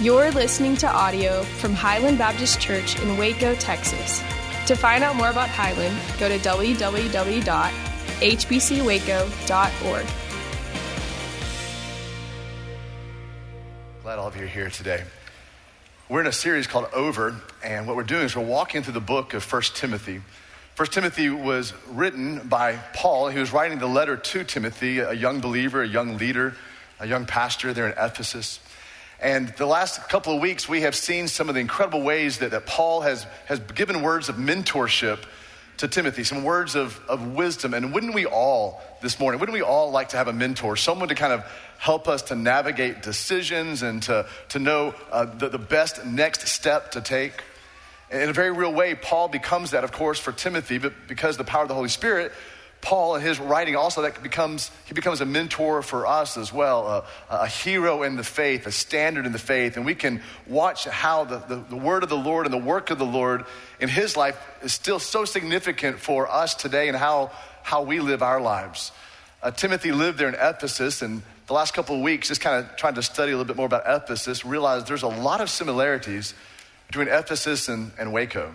You're listening to audio from Highland Baptist Church in Waco, Texas. To find out more about Highland, go to www.hbcwaco.org. Glad all of you are here today. We're in a series called Over, and what we're doing is we're walking through the book of 1 Timothy. 1 Timothy was written by Paul. He was writing the letter to Timothy, a young believer, a young leader, a young pastor there in Ephesus. And the last couple of weeks, we have seen some of the incredible ways that, that Paul has, has given words of mentorship to Timothy, some words of, of wisdom. And wouldn't we all this morning, wouldn't we all like to have a mentor, someone to kind of help us to navigate decisions and to, to know uh, the, the best next step to take? In a very real way, Paul becomes that, of course, for Timothy, but because the power of the Holy Spirit, Paul, in his writing, also that becomes he becomes a mentor for us as well, a, a, hero in the faith, a standard in the faith, and we can watch how the, the, the, word of the Lord and the work of the Lord in his life is still so significant for us today and how how we live our lives. Uh, Timothy lived there in Ephesus, and the last couple of weeks, just kind of trying to study a little bit more about Ephesus, realized there's a lot of similarities between Ephesus and, and Waco.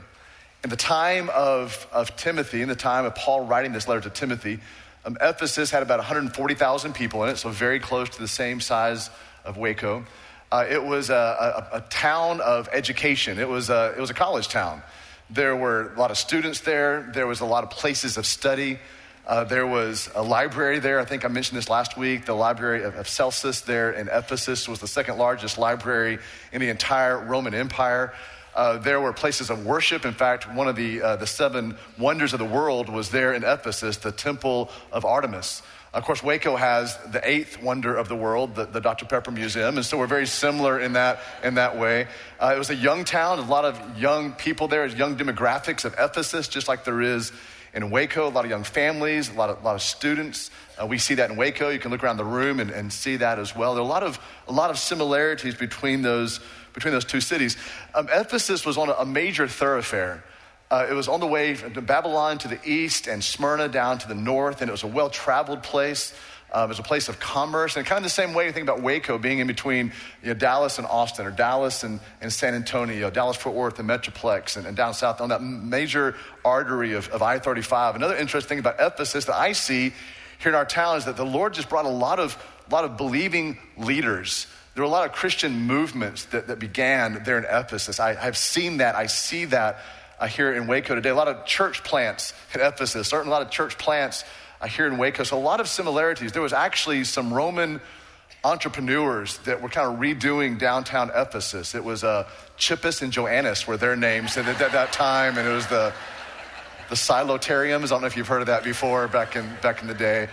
In the time of, of Timothy, in the time of Paul writing this letter to Timothy, um, Ephesus had about 140,000 people in it, so very close to the same size of Waco. Uh, it was a, a, a, town of education, it was, a, it was a college town. There were a lot of students there, there was a lot of places of study. Uh, there was a library there. I think I mentioned this last week. The library of, of Celsus there in Ephesus was the second largest library in the entire Roman Empire. Uh, there were places of worship. In fact, one of the, uh, the seven wonders of the world was there in Ephesus, the Temple of Artemis. Of course, Waco has the eighth wonder of the world, the, the Dr. Pepper Museum, and so we're very similar in that, in that way. Uh, it was a young town, a lot of young people there, young demographics of Ephesus, just like there is in Waco, a lot of young families, a lot of, a lot of students. Uh, we see that in Waco. You can look around the room and, and see that as well. There are a lot of, a lot of similarities between those between those two cities. Um, Ephesus was on a, a major thoroughfare. Uh, it was on the way to Babylon to the east and Smyrna down to the north, and it was a well traveled place. Um, it was a place of commerce, and kind of the same way you think about Waco being in between you know, Dallas and Austin, or Dallas and, and San Antonio, Dallas Fort Worth and Metroplex, and, and, down south on that major artery of, of I 35. Another interesting thing about Ephesus that I see here in our town is that the Lord just brought a lot of, lot of believing leaders there were a lot of Christian movements that, that began there in Ephesus. I, have seen that. I see that uh, here in Waco today. A lot of church plants in Ephesus, certainly a lot of church plants uh, here in Waco. So a lot of similarities. There was actually some Roman entrepreneurs that were kind of redoing downtown Ephesus. It was uh, Chippus and Joannes were their names at that, that time, and it was the the Silotariums. I don't know if you've heard of that before back in back in the day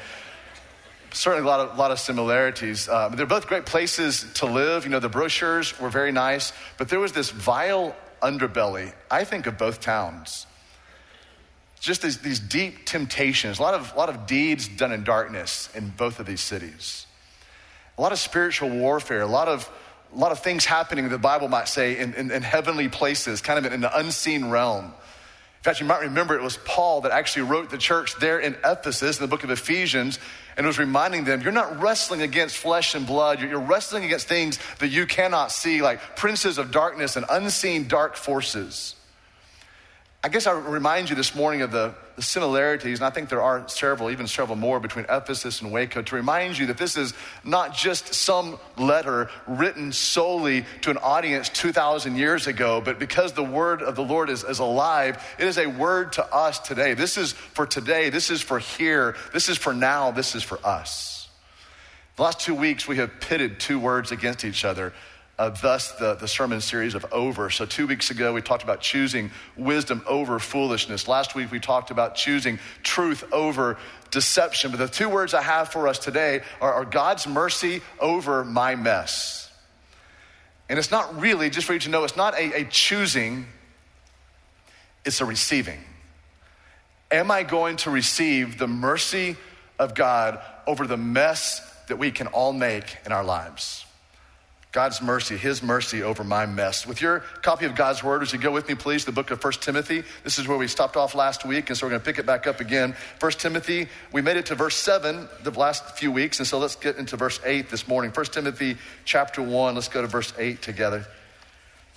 certainly a lot of, lot of similarities. Uh, they're both great places to live. You know, the brochures were very nice, but there was this vile underbelly, I think, of both towns. Just these, these deep temptations, a lot, of, a lot of deeds done in darkness in both of these cities. A lot of spiritual warfare, a lot of, a lot of things happening, the Bible might say, in, in, in heavenly places, kind of in, in the unseen realm. In fact, you might remember it was Paul that actually wrote the church there in Ephesus in the book of Ephesians and was reminding them, you're not wrestling against flesh and blood. You're, wrestling against things that you cannot see, like princes of darkness and unseen dark forces. I guess I remind you this morning of the, the, similarities, and I think there are several, even several more, between Ephesus and Waco, to remind you that this is not just some letter written solely to an audience 2,000 years ago, but because the word of the Lord is, is alive, it is a word to us today. This is for today, this is for here, this is for now, this is for us. The last two weeks, we have pitted two words against each other uh, thus the, the sermon series of over. So, two weeks ago, we talked about choosing wisdom over foolishness. Last week, we talked about choosing truth over deception. But the two words I have for us today are, are God's mercy over my mess. And it's not really, just for you to know, it's not a, a choosing, it's a receiving. Am I going to receive the mercy of God over the mess that we can all make in our lives? God's mercy, His mercy over my mess. With your copy of God's Word, would you go with me, please, the book of 1 Timothy? This is where we stopped off last week, and so we're going to pick it back up again. 1 Timothy, we made it to verse 7 the last few weeks, and so let's get into verse 8 this morning. 1 Timothy chapter 1, let's go to verse 8 together.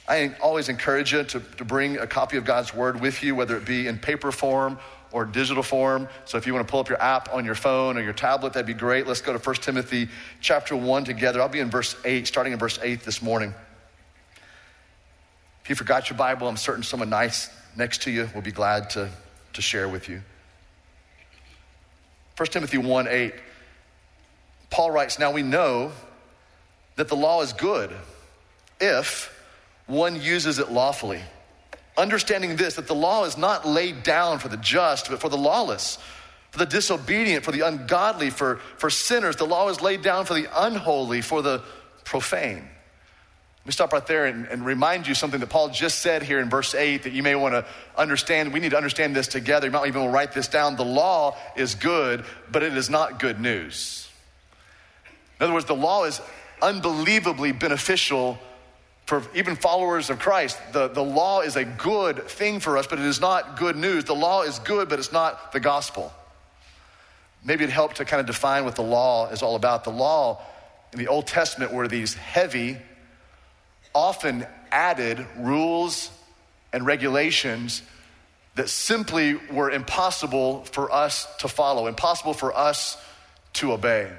I always encourage you to, to bring a copy of God's Word with you, whether it be in paper form or digital form. So if you want to pull up your app on your phone or your tablet, that'd be great. Let's go to 1 Timothy chapter 1 together. I'll be in verse 8, starting in verse 8 this morning. If you forgot your Bible, I'm certain someone nice next to you will be glad to, to share with you. 1 Timothy 1 8, Paul writes, Now we know that the law is good if one uses it lawfully understanding this that the law is not laid down for the just, but for the lawless, for the disobedient, for the ungodly, for, for sinners. The law is laid down for the unholy, for the profane. Let me stop right there and, and remind you something that Paul just said here in verse 8 that you may want to understand. We need to understand this together. You might even write this down. The law is good, but it is not good news. In other words, the law is unbelievably beneficial for even followers of Christ, the, the law is a good thing for us, but it is not good news. The law is good, but it's not the gospel. Maybe it helped to kind of define what the law is all about. The law in the Old Testament were these heavy, often added rules and regulations that simply were impossible for us to follow, impossible for us to obey.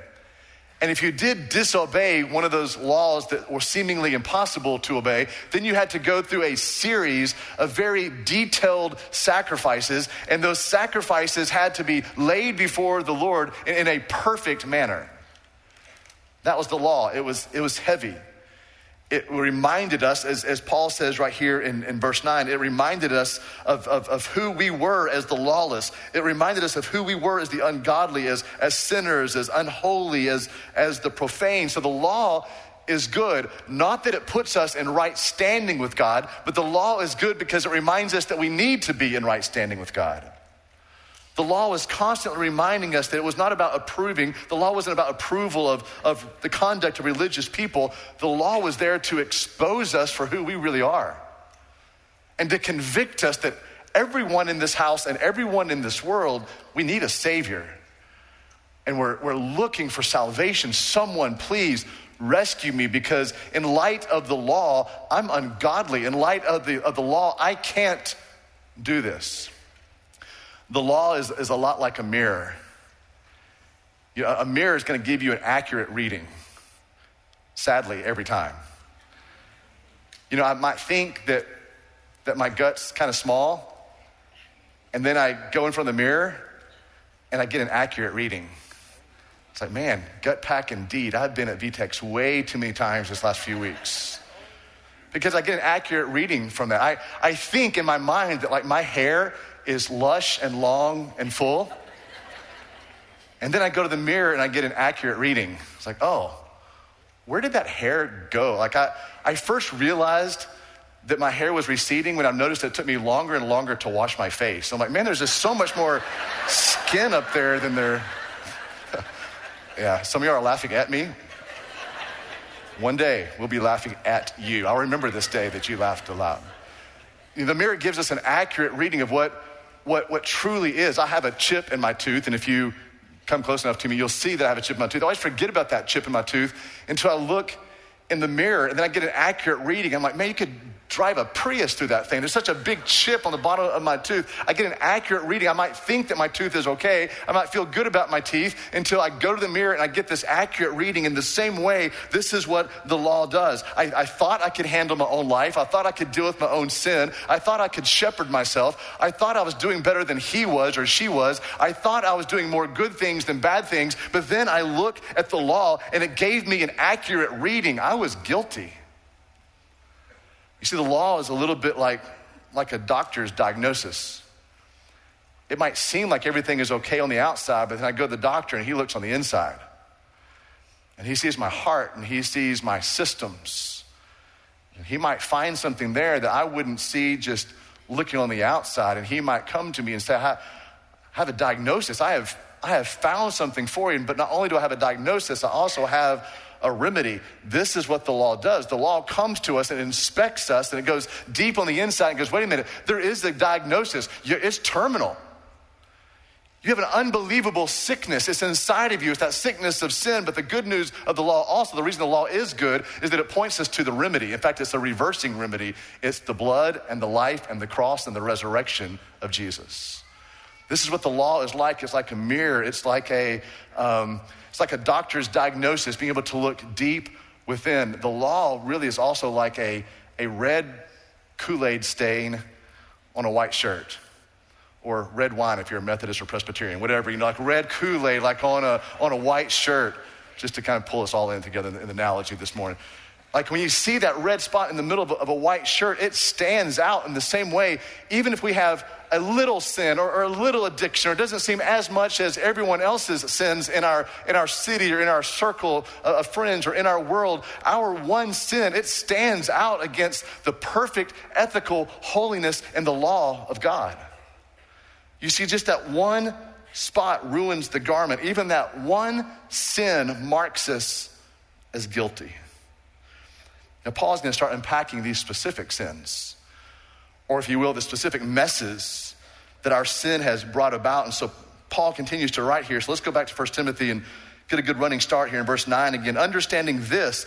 And if you did disobey one of those laws that were seemingly impossible to obey, then you had to go through a series of very detailed sacrifices, and those sacrifices had to be laid before the Lord in, a perfect manner. That was the law. It was, it was heavy it reminded us, as, as Paul says right here in, in verse 9, it reminded us of, of, of, who we were as the lawless. It reminded us of who we were as the ungodly, as, as sinners, as unholy, as, as the profane. So the law is good, not that it puts us in right standing with God, but the law is good because it reminds us that we need to be in right standing with God. The law was constantly reminding us that it was not about approving, the law wasn't about approval of, of the conduct of religious people. The law was there to expose us for who we really are and to convict us that everyone in this house and everyone in this world, we need a Savior. And we're, we're looking for salvation. Someone, please rescue me because, in light of the law, I'm ungodly. In light of the, of the law, I can't do this. The law is, is a lot like a mirror. You know, a mirror is going to give you an accurate reading, sadly, every time. You know, I might think that, that my gut's kind of small, and then I go in front of the mirror and I get an accurate reading. It's like, man, Gut Pak indeed. I've been at Vitek's way too many times this last few weeks because I get an accurate reading from that. I, I think in my mind that like my hair is lush and long and full. And then I go to the mirror and I get an accurate reading. It's like, oh, where did that hair go? Like, I, I first realized that my hair was receding when I noticed it took me longer and longer to wash my face. I'm like, man, there's just so much more skin up there than there. yeah, some of you are laughing at me. One day we'll be laughing at you. I'll remember this day that you laughed aloud. The mirror gives us an accurate reading of what what, what truly is. I have a chip in my tooth, and if you come close enough to me, you'll see that I have a chip in my tooth. I always forget about that chip in my tooth until I look in the mirror and then I get an accurate reading. I'm like, man, you could drive a Prius through that thing. There's such a big chip on the bottom of my tooth. I get an accurate reading. I might think that my tooth is okay. I might feel good about my teeth until I go to the mirror and I get this accurate reading. In the same way, this is what the law does. I, I thought I could handle my own life. I thought I could deal with my own sin. I thought I could shepherd myself. I thought I was doing better than he was or she was. I thought I was doing more good things than bad things. But then I look at the law and it gave me an accurate reading. I was guilty. You see, the law is a little bit like, like a doctor's diagnosis. It might seem like everything is okay on the outside, but then I go to the doctor and he looks on the inside. And he sees my heart and he sees my systems. And he might find something there that I wouldn't see just looking on the outside. And he might come to me and say, I have a diagnosis. I have, I have found something for you. But not only do I have a diagnosis, I also have a remedy. This is what the law does. The law comes to us and inspects us, and it goes deep on the inside and goes, wait a minute, there is a diagnosis. It's terminal. You have an unbelievable sickness. It's inside of you. It's that sickness of sin. But the good news of the law, also, the reason the law is good, is that it points us to the remedy. In fact, it's a reversing remedy. It's the blood and the life and the cross and the resurrection of Jesus. This is what the law is like. It's like a mirror. It's like a, um, it's like a doctor's diagnosis, being able to look deep within. The law really is also like a, a red Kool Aid stain on a white shirt or red wine if you're a Methodist or Presbyterian, whatever, you know, like red Kool Aid, like on a, on a white shirt, just to kind of pull us all in together in the, in the analogy this morning. Like when you see that red spot in the middle of a, of a, white shirt, it stands out in the same way, even if we have a little sin or, or, a little addiction, or it doesn't seem as much as everyone else's sins in our, in our city or in our circle of friends or in our world, our one sin, it stands out against the perfect ethical holiness and the law of God. You see, just that one spot ruins the garment. Even that one sin marks us as guilty. Now, Paul's going to start unpacking these specific sins, or if you will, the specific messes that our sin has brought about. And so, Paul continues to write here. So, let's go back to 1 Timothy and get a good running start here in verse 9 again. Understanding this,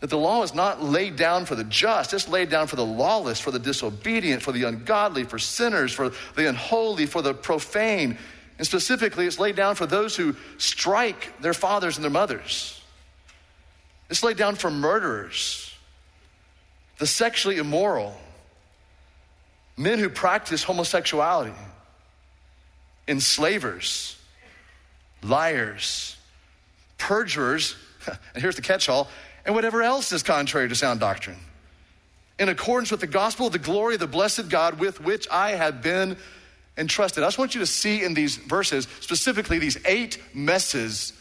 that the law is not laid down for the just, it's laid down for the lawless, for the disobedient, for the ungodly, for sinners, for the unholy, for the profane. And specifically, it's laid down for those who strike their fathers and their mothers. It's laid down for murderers, the sexually immoral, men who practice homosexuality, enslavers, liars, perjurers, and here's the catch all and whatever else is contrary to sound doctrine, in accordance with the gospel of the glory of the blessed God with which I have been entrusted. I just want you to see in these verses, specifically these eight messes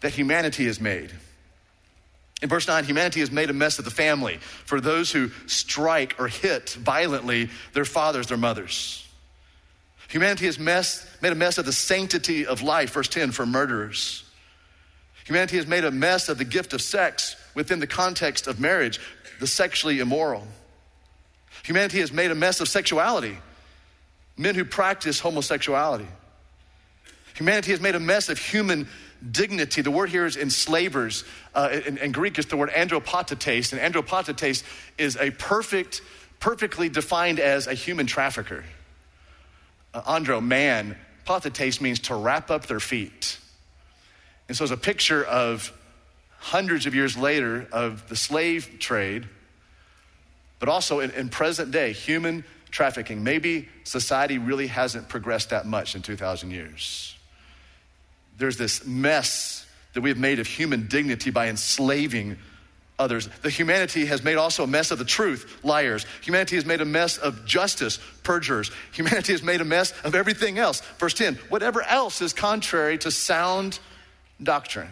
that humanity has made. In verse 9, humanity has made a mess of the family for those who strike or hit violently their fathers, their mothers. Humanity has mess, made a mess of the sanctity of life, verse 10, for murderers. Humanity has made a mess of the gift of sex within the context of marriage, the sexually immoral. Humanity has made a mess of sexuality, men who practice homosexuality. Humanity has made a mess of human dignity. The word here is enslavers. Uh, in, in, Greek, it's the word andropatetes, and andropatetes is a perfect, perfectly defined as a human trafficker. Uh, andro, man. Patetes means to wrap up their feet. And so it's a picture of hundreds of years later of the slave trade, but also in, in present day, human trafficking. Maybe society really hasn't progressed that much in 2,000 years. There's this mess that we have made of human dignity by enslaving others. The humanity has made also a mess of the truth, liars. Humanity has made a mess of justice, perjurers. Humanity has made a mess of everything else. Verse 10 whatever else is contrary to sound doctrine.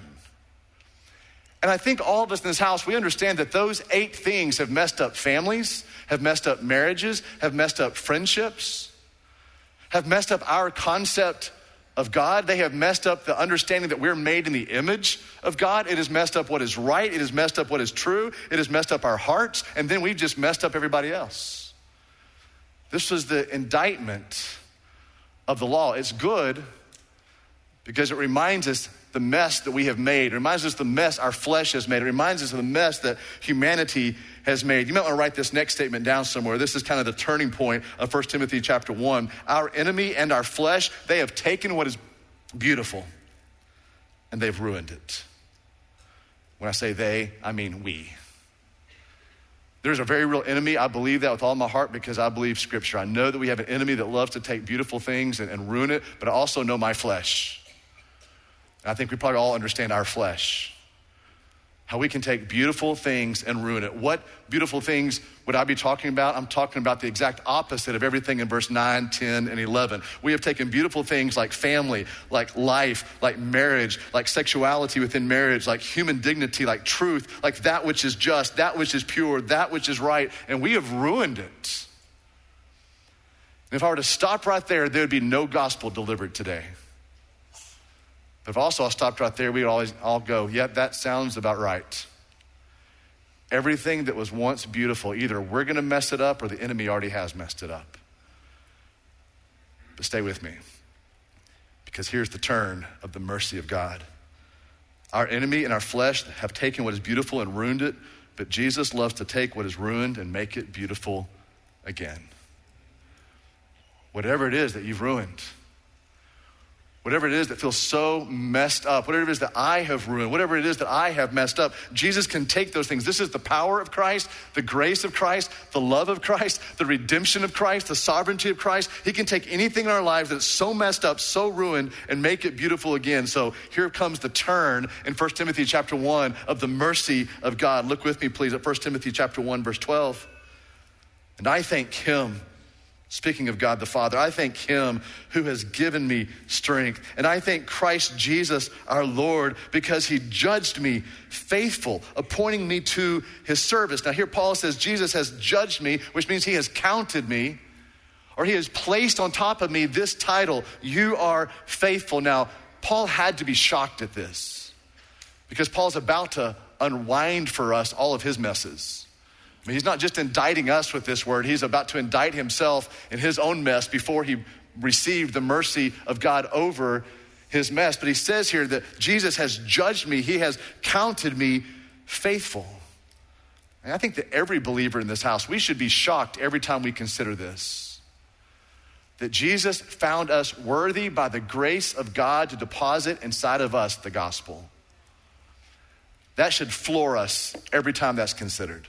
And I think all of us in this house, we understand that those eight things have messed up families, have messed up marriages, have messed up friendships, have messed up our concept of God. They have messed up the understanding that we're made in the image of God. It has messed up what is right. It has messed up what is true. It has messed up our hearts. And then we've just messed up everybody else. This was the indictment of the law. It's good because it reminds us the mess that we have made. It reminds us the mess our flesh has made. It reminds us of the mess that humanity has made. You might want to write this next statement down somewhere. This is kind of the turning point of 1 Timothy chapter 1. Our enemy and our flesh, they have taken what is beautiful and they've ruined it. When I say they, I mean we. There's a very real enemy. I believe that with all my heart because I believe scripture. I know that we have an enemy that loves to take beautiful things and, and ruin it, but I also know my flesh. I think we probably all understand our flesh. How we can take beautiful things and ruin it. What beautiful things would I be talking about? I'm talking about the exact opposite of everything in verse 9, 10, and 11. We have taken beautiful things like family, like life, like marriage, like sexuality within marriage, like human dignity, like truth, like that which is just, that which is pure, that which is right, and we have ruined it. And if I were to stop right there, there would be no gospel delivered today. But if also I stopped right there, we'd always all go, yep, that sounds about right. Everything that was once beautiful, either we're going to mess it up or the enemy already has messed it up. But stay with me, because here's the turn of the mercy of God. Our enemy and our flesh have taken what is beautiful and ruined it, but Jesus loves to take what is ruined and make it beautiful again. Whatever it is that you've ruined, whatever it is that feels so messed up, whatever it is that I have ruined, whatever it is that I have messed up, Jesus can take those things. This is the power of Christ, the grace of Christ, the love of Christ, the redemption of Christ, the sovereignty of Christ. He can take anything in our lives that's so messed up, so ruined, and make it beautiful again. So here comes the turn in 1 Timothy chapter 1 of the mercy of God. Look with me, please, at 1 Timothy chapter 1, verse 12. And I thank him Speaking of God the Father, I thank Him who has given me strength. And I thank Christ Jesus our Lord because He judged me faithful, appointing me to His service. Now, here Paul says Jesus has judged me, which means He has counted me, or He has placed on top of me this title You are faithful. Now, Paul had to be shocked at this because Paul's about to unwind for us all of his messes mean, he's not just indicting us with this word, he's about to indict himself in his own mess before he received the mercy of God over his mess. But he says here that Jesus has judged me, he has counted me faithful. And I think that every believer in this house, we should be shocked every time we consider this. That Jesus found us worthy by the grace of God to deposit inside of us the gospel. That should floor us every time that's considered.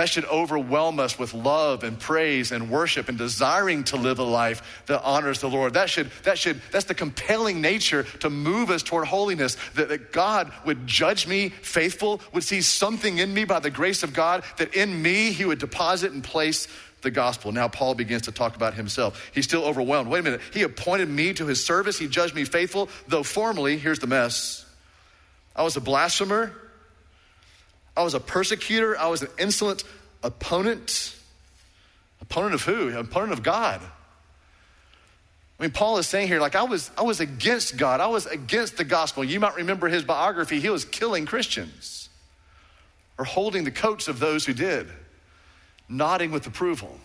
That should overwhelm us with love and praise and worship and desiring to live a life that honors the Lord. That should, that should, that's the compelling nature to move us toward holiness. That, that God would judge me faithful, would see something in me by the grace of God, that in me he would deposit and place the gospel. Now Paul begins to talk about himself. He's still overwhelmed. Wait a minute. He appointed me to his service. He judged me faithful, though formally, here's the mess. I was a blasphemer I was a persecutor. I was an insolent opponent. Opponent of who? Opponent of God. I mean, Paul is saying here, like, I was, I was against God. I was against the gospel. You might remember his biography. He was killing Christians or holding the coats of those who did, nodding with approval.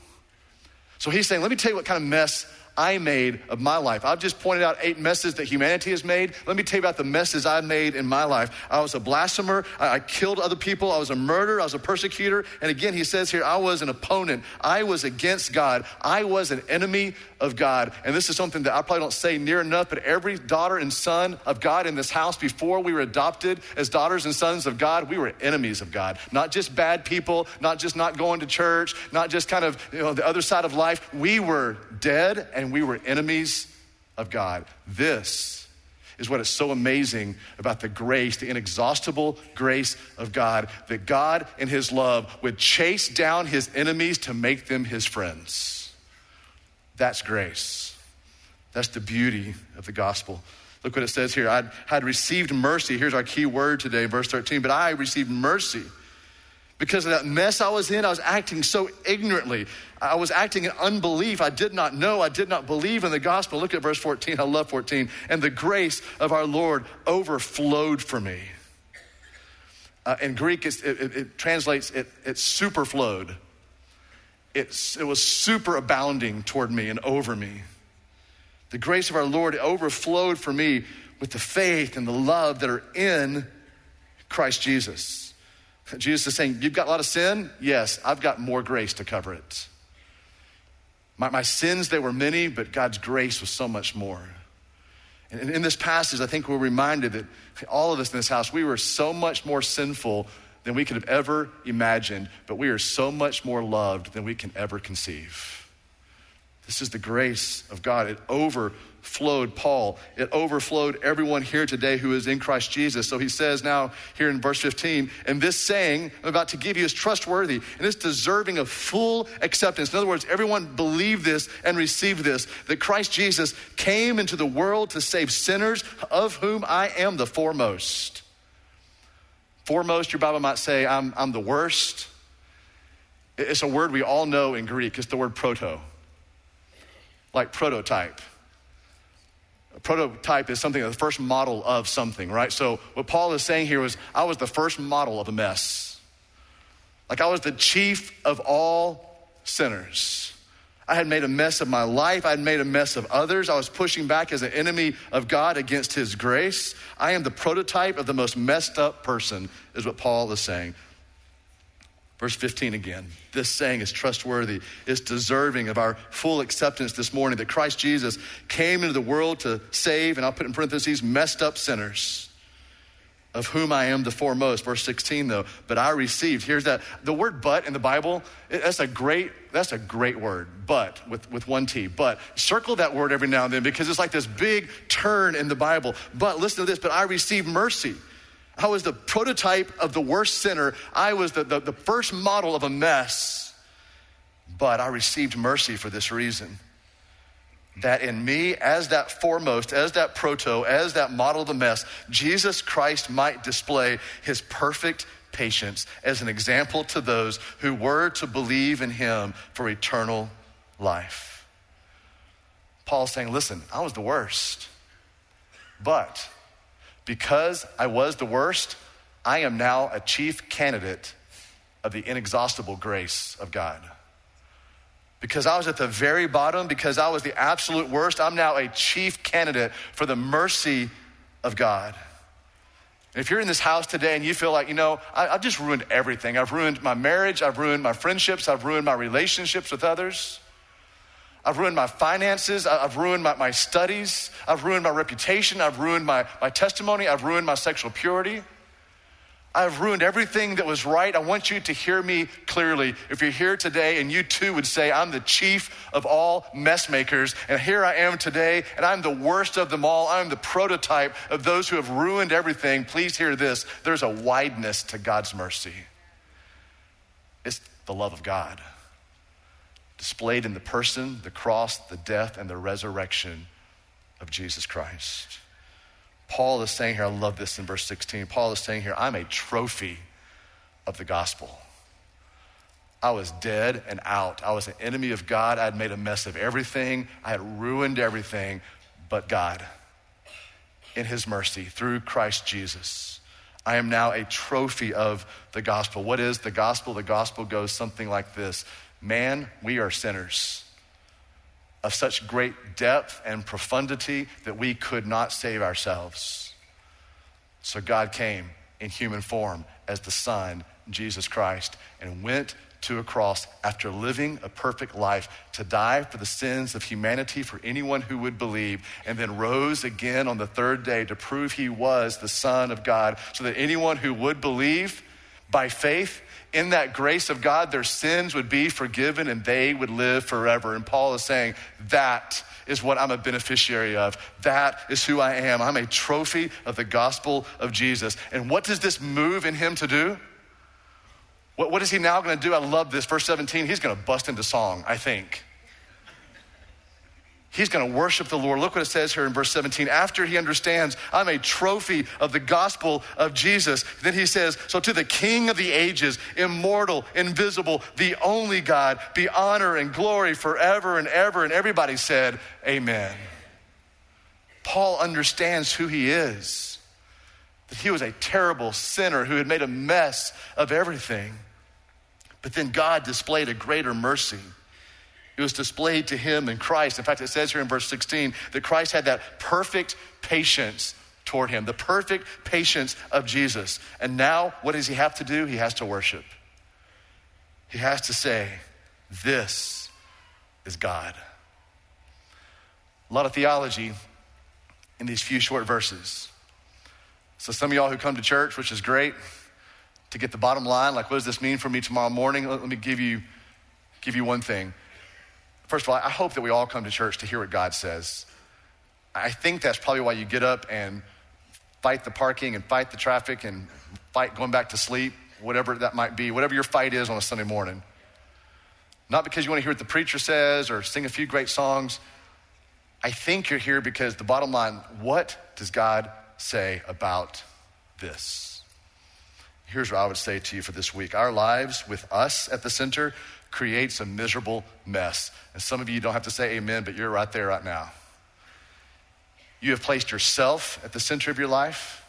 So he's saying, let me tell you what kind of mess I made of my life. I've just pointed out eight messes that humanity has made. Let me tell you about the messes I made in my life. I was a blasphemer. I, I killed other people. I was a murderer. I was a persecutor. And again, he says here, I was an opponent. I was against God. I was an enemy of God. And this is something that I probably don't say near enough, but every daughter and son of God in this house, before we were adopted as daughters and sons of God, we were enemies of God. Not just bad people, not just not going to church, not just kind of you know, the other side of life. We were dead and we were enemies of God. This is what is so amazing about the grace, the inexhaustible grace of God, that God in His love would chase down His enemies to make them His friends. That's grace. That's the beauty of the gospel. Look what it says here. I had received mercy. Here's our key word today, verse 13. But I received mercy because of that mess I was in, I was acting so ignorantly. I was acting in unbelief. I did not know. I did not believe in the gospel. Look at verse 14. I love 14. And the grace of our Lord overflowed for me. Uh, in Greek, it, it, it, translates, it, it superflowed. It's, it was super abounding toward me and over me. The grace of our Lord overflowed for me with the faith and the love that are in Christ Jesus. Jesus is saying, You've got a lot of sin? Yes, I've got more grace to cover it. My, my sins, they were many, but God's grace was so much more. And in this passage, I think we're reminded that all of us in this house, we were so much more sinful than we could have ever imagined, but we are so much more loved than we can ever conceive. This is the grace of God. It over flowed Paul. It overflowed everyone here today who is in Christ Jesus. So he says now here in verse 15, and this saying I'm about to give you is trustworthy and it's deserving of full acceptance. In other words, everyone believe this and receive this that Christ Jesus came into the world to save sinners, of whom I am the foremost. Foremost, your Bible might say, I'm, I'm the worst. It's a word we all know in Greek. It's the word proto, like prototype A prototype is something, the first model of something, right? So what Paul is saying here was, I was the first model of a mess. Like I was the chief of all sinners. I had made a mess of my life. I had made a mess of others. I was pushing back as an enemy of God against His grace. I am the prototype of the most messed up person, is what Paul is saying. Verse 15 again. This saying is trustworthy, it's deserving of our full acceptance this morning that Christ Jesus came into the world to save, and I'll put in parentheses, messed up sinners of whom I am the foremost. Verse 16, though, but I received. Here's that. The word but in the Bible, that's a great, that's a great word. But with, with one T. But circle that word every now and then because it's like this big turn in the Bible. But listen to this, but I received mercy. I was the prototype of the worst sinner. I was the, the, the first model of a mess. But I received mercy for this reason that in me, as that foremost, as that proto, as that model of the mess, Jesus Christ might display his perfect patience as an example to those who were to believe in him for eternal life. Paul's saying, listen, I was the worst. But because I was the worst, I am now a chief candidate of the inexhaustible grace of God because I was at the very bottom, because I was the absolute worst, I'm now a chief candidate for the mercy of God. If you're in this house today and you feel like, you know, I, have just ruined everything. I've ruined my marriage, I've ruined my friendships, I've ruined my relationships with others. I've ruined my finances. I've ruined my, my studies. I've ruined my reputation. I've ruined my, my testimony. I've ruined my sexual purity. I've ruined everything that was right. I want you to hear me clearly. If you're here today and you too would say, I'm the chief of all mess makers, and here I am today, and I'm the worst of them all. I'm the prototype of those who have ruined everything. Please hear this there's a wideness to God's mercy. It's the love of God, displayed in the person, the cross, the death, and the resurrection of Jesus Christ. Paul is saying here, I love this in verse 16. Paul is saying here, I'm a trophy of the gospel. I was dead and out. I was an enemy of God. I had made a mess of everything. I had ruined everything, but God, in His mercy, through Christ Jesus, I am now a trophy of the gospel. What is the gospel? The gospel goes something like this Man, we are sinners of such great depth and profundity that we could not save ourselves. So God came in human form as the Son, Jesus Christ, and went to a cross after living a perfect life to die for the sins of humanity for anyone who would believe, and then rose again on the third day to prove he was the Son of God, so that anyone who would believe by faith in that grace of God, their sins would be forgiven and they would live forever. And Paul is saying, that is what I'm a beneficiary of. That is who I am. I'm a trophy of the gospel of Jesus. And what does this move in him to do? What, what is he now going to do? I love this. Verse 17, he's going to bust into song, I think. He's going to worship the Lord. Look what it says here in verse 17. After he understands, I'm a trophy of the gospel of Jesus. Then he says, So to the King of the ages, immortal, invisible, the only God, be honor and glory forever and ever. And everybody said, Amen. Paul understands who he is, that he was a terrible sinner who had made a mess of everything. But then God displayed a greater mercy it was displayed to him in Christ. In fact, it says here in verse 16 that Christ had that perfect patience toward him, the perfect patience of Jesus. And now, what does he have to do? He has to worship. He has to say, This is God. A lot of theology in these few short verses. So, some of y'all who come to church, which is great, to get the bottom line, like, what does this mean for me tomorrow morning? Let me give you, give you one thing. First of all, I hope that we all come to church to hear what God says. I think that's probably why you get up and fight the parking and fight the traffic and fight going back to sleep, whatever that might be, whatever your fight is on a Sunday morning. Not because you want to hear what the preacher says or sing a few great songs. I think you're here because the bottom line what does God say about this? Here's what I would say to you for this week our lives with us at the center creates a miserable mess. And some of you don't have to say amen, but you're right there right now. you have placed yourself at the center of your life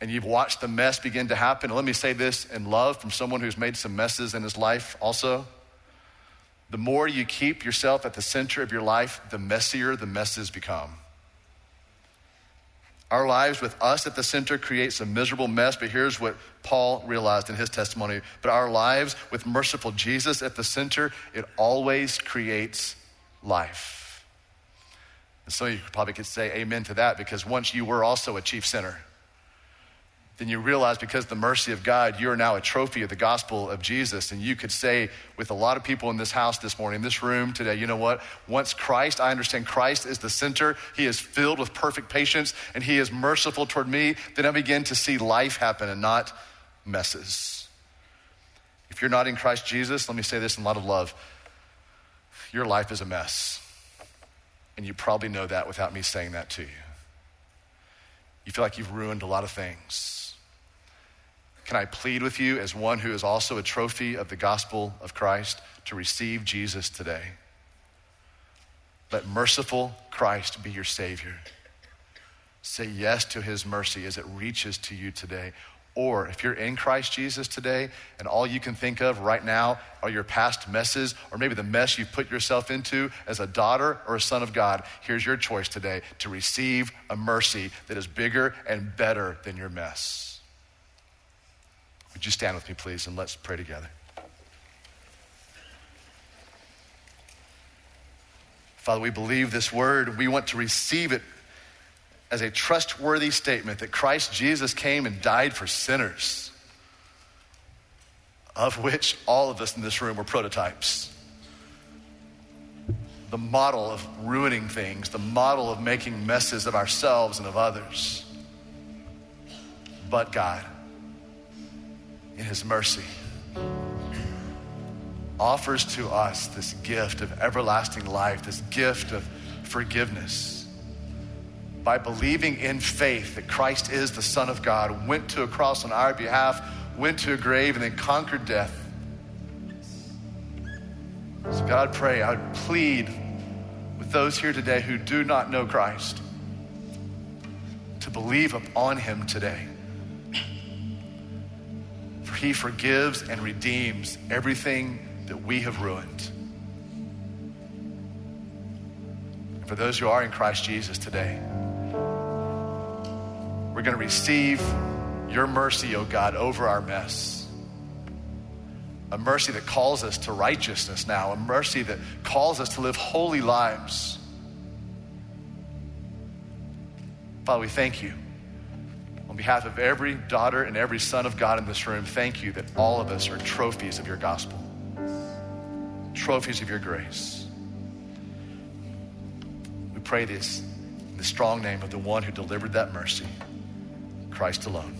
and you've watched the mess begin to happen. And let me say this in love from someone who's made some messes in his life also. The more you keep yourself at the center of your life, the messier the messes become. Our lives with us at the center creates a miserable mess, but here's what Paul realized in his testimony. But our lives with merciful Jesus at the center, it always creates life. And some of you probably could say amen to that because once you were also a chief sinner then you realize because the mercy of God, you are now a trophy of the gospel of Jesus. And you could say with a lot of people in this house this morning, in this room today, you know what? Once Christ, I understand Christ is the center, He is filled with perfect patience, and He is merciful toward me, then I begin to see life happen and not messes. If you're not in Christ Jesus, let me say this in a lot of love your life is a mess. And you probably know that without me saying that to you. You feel like you've ruined a lot of things can I plead with you, as one who is also a trophy of the gospel of Christ, to receive Jesus today? Let merciful Christ be your Savior. Say yes to his mercy as it reaches to you today. Or if you're in Christ Jesus today and all you can think of right now are your past messes or maybe the mess you've put yourself into as a daughter or a son of God, here's your choice today to receive a mercy that is bigger and better than your mess. Would you stand with me, please, and let's pray together? Father, we believe this word. We want to receive it as a trustworthy statement that Christ Jesus came and died for sinners, of which all of us in this room were prototypes. The model of ruining things, the model of making messes of ourselves and of others. But God, in his mercy, offers to us this gift of everlasting life, this gift of forgiveness. By believing in faith that Christ is the Son of God, went to a cross on our behalf, went to a grave, and then conquered death. So, God, I pray, I would plead with those here today who do not know Christ to believe upon him today he forgives and redeems everything that we have ruined. And for those who are in Christ Jesus today, we're going to receive your mercy, O oh God, over our mess. A mercy that calls us to righteousness now, a mercy that calls us to live holy lives. Father, we thank you on behalf of every daughter and every son of God in this room, thank you that all of us are trophies of your gospel, trophies of your grace. We pray this in the strong name of the one who delivered that mercy, Christ alone.